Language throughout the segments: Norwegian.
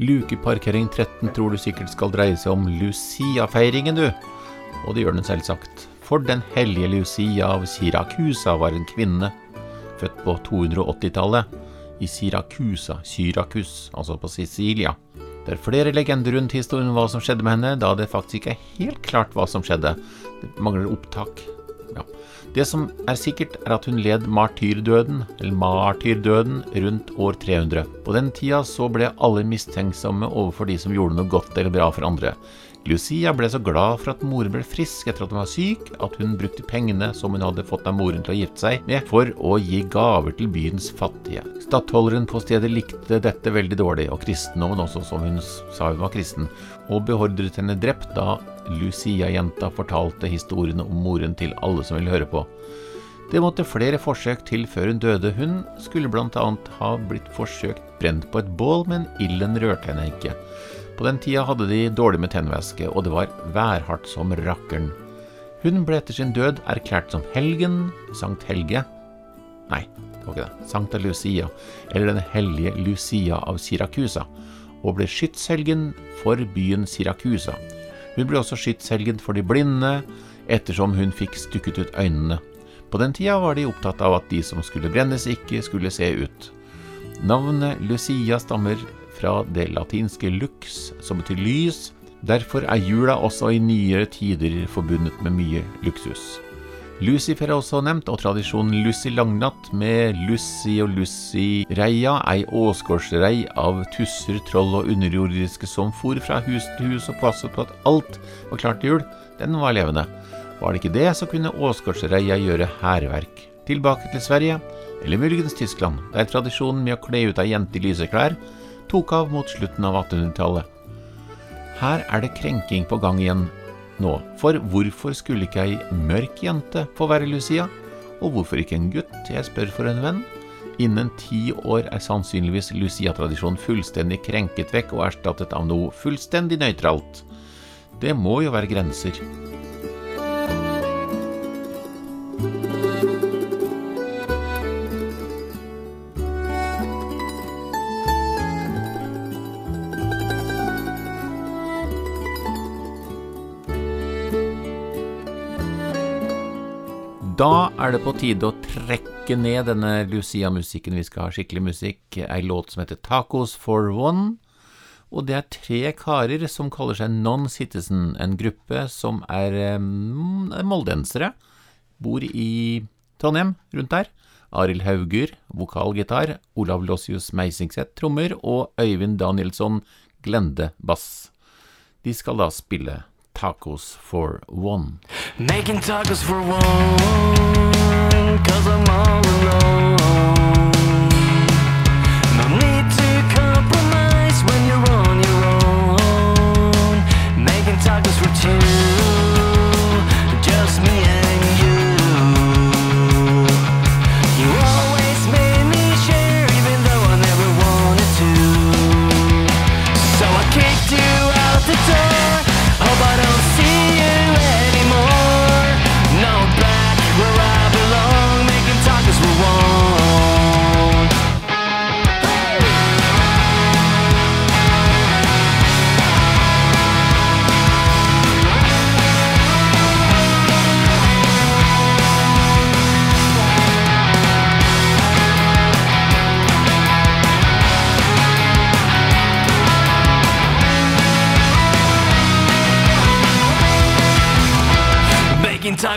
Lukeparkering 13 tror du sikkert skal dreie seg om Lucia-feiringen, du. Og det gjør den selvsagt. For den hellige Lucia av Syrakusa var en kvinne, født på 280-tallet, i Syrakusa, Syrakus, altså på Sicilia. Det er flere legender rundt historien om hva som skjedde med henne, da det faktisk ikke er helt klart hva som skjedde. Det mangler opptak. Ja. Det som er sikkert, er at hun led martyrdøden, eller martyrdøden, rundt år 300. På den tida så ble alle mistenksomme overfor de som gjorde noe godt eller bra for andre. Lucia ble så glad for at moren ble frisk etter at hun var syk, at hun brukte pengene som hun hadde fått av moren til å gifte seg med, for å gi gaver til byens fattige. Stattholderen på stedet likte dette veldig dårlig, og kristendommen også, som hun sa hun var kristen, og beordret henne drept da Lucia-jenta fortalte historiene om moren til alle som ville høre på. Det måtte flere forsøk til før hun døde. Hun skulle bl.a. ha blitt forsøkt brent på et bål, men ilden rørte henne ikke. På den tida hadde de dårlig med tennvæske, og det var værhardt som rakkeren. Hun ble etter sin død erklært som helgen, Sankt Helge Nei, det var ikke det. Sankta Lucia, eller Den hellige Lucia av Siracusa, og ble skytshelgen for byen Siracusa. Hun ble også skytshelgen for de blinde, ettersom hun fikk stukket ut øynene. På den tida var de opptatt av at de som skulle brennes, ikke skulle se ut. Navnet Lucia stammer fra det latinske lux, som betyr lys. Derfor er jula også i nyere tider forbundet med mye luksus. Lucifer er også nevnt, og tradisjonen Lucy Langnatt med Lucy og Lucy-reia, ei åsgårdsrei av tusser, troll og underjordiske som for fra hus til hus og passet på at alt var klart til jul, den var levende. Var det ikke det, så kunne åsgårdsreia gjøre hærverk. Tilbake til Sverige, eller muligens Tyskland, der tradisjonen med å kle ut ei jente i lyse klær tok av mot slutten av 1800-tallet. Her er det krenking på gang igjen nå, for hvorfor skulle ikke ei mørk jente få være Lucia? Og hvorfor ikke en gutt, jeg spør for en venn? Innen ti år er sannsynligvis Lucia-tradisjonen fullstendig krenket vekk og erstattet av noe fullstendig nøytralt. Det må jo være grenser. Da er det på tide å trekke ned denne Lucia-musikken. Vi skal ha skikkelig musikk. Ei låt som heter Tacos for One. Og det er tre karer som kaller seg Non-Citizen, en gruppe som er um, moldensere. Bor i Trondheim, rundt der. Arild Hauger, vokalgitar. Olav Lossius Meisingseth, trommer. Og Øyvind Danielsson Glende, bass. De skal da spille tacos for one. Making tacos for one, cause I'm all alone.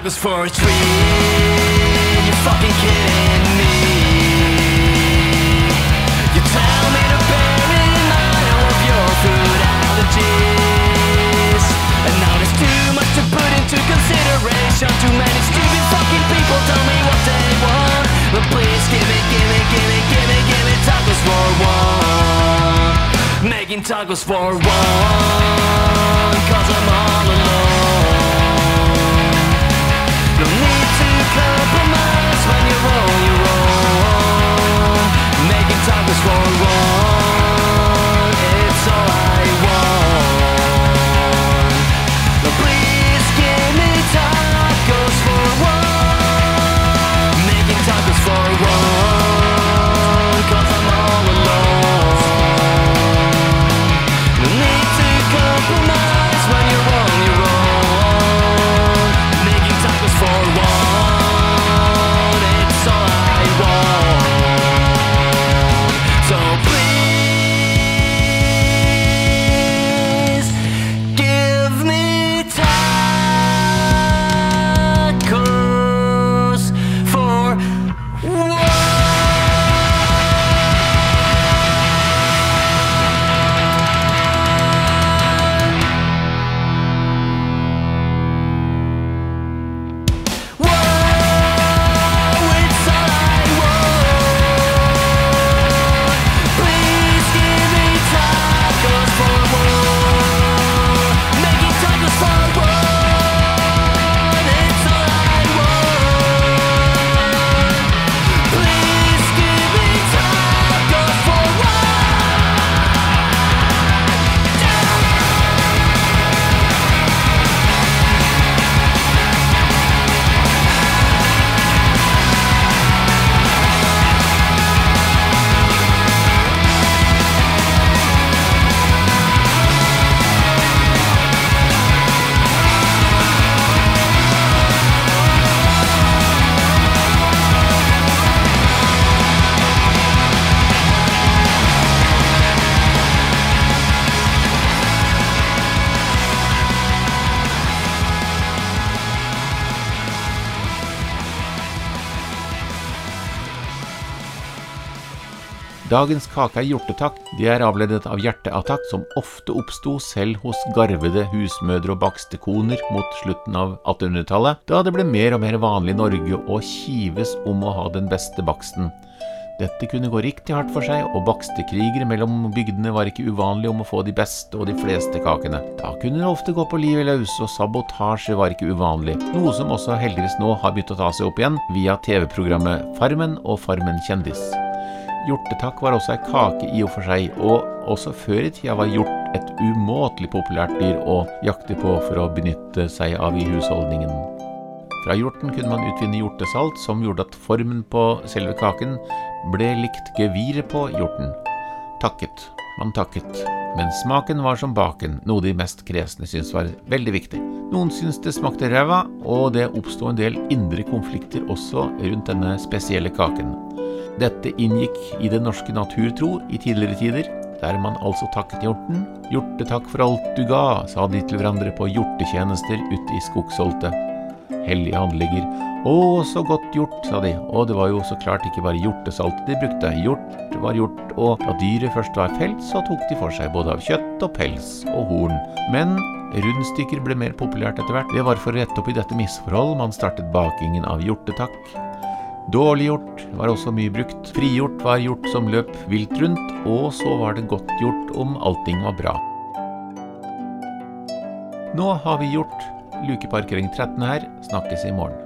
Tacos for a treat. You fucking kidding me? You tell me to bear in mind all of your food allergies. And now there's too much to put into consideration. Too many stupid fucking people tell me what they want. But please give me, give me, give me, give me, give me tacos for one. Making tacos for one. Cause I'm all alone. Compromise when you roll, you roll Making for wrong Dagens kake er hjortetakk. Det er avledet av hjerteattakk, som ofte oppsto selv hos garvede husmødre og bakstekoner mot slutten av 1800-tallet, da det ble mer og mer vanlig i Norge å kives om å ha den beste baksten. Dette kunne gå riktig hardt for seg, og bakstekrigere mellom bygdene var ikke uvanlig om å få de beste og de fleste kakene. Da kunne det ofte gå på livet løs, og sabotasje var ikke uvanlig, noe som også heldigvis nå har begynt å ta seg opp igjen via TV-programmet Farmen og Farmen kjendis. Hjortetakk var også ei kake i og for seg, og også før i tida var hjort et umåtelig populært dyr å jakte på for å benytte seg av i husholdningen. Fra hjorten kunne man utvinne hjortesalt, som gjorde at formen på selve kaken ble likt geviret på hjorten. Takket. Man takket. Men smaken var som baken, noe de mest kresne syntes var veldig viktig. Noen syntes det smakte ræva, og det oppsto en del indre konflikter også rundt denne spesielle kaken. Dette inngikk i den norske naturtro i tidligere tider, der man altså takket hjorten. Hjortetakk for alt du ga, sa de til hverandre på hjortetjenester ute i skogsholtet. Hellige handlinger. Å, så godt gjort, sa de, og det var jo så klart ikke bare hjortesalt de brukte. Hjort var hjort, og da dyret først var felt, så tok de for seg både av kjøtt og pels og horn. Men rundstykker ble mer populært etter hvert. Det var for å rette opp i dette misforhold man startet bakingen av hjortetakk. Dårlig hjort var også mye brukt. Frigjort var hjort som løp vilt rundt, og så var det godt gjort om allting var bra. Nå har vi gjort lukeparkering 13 her. Snakkes i morgen.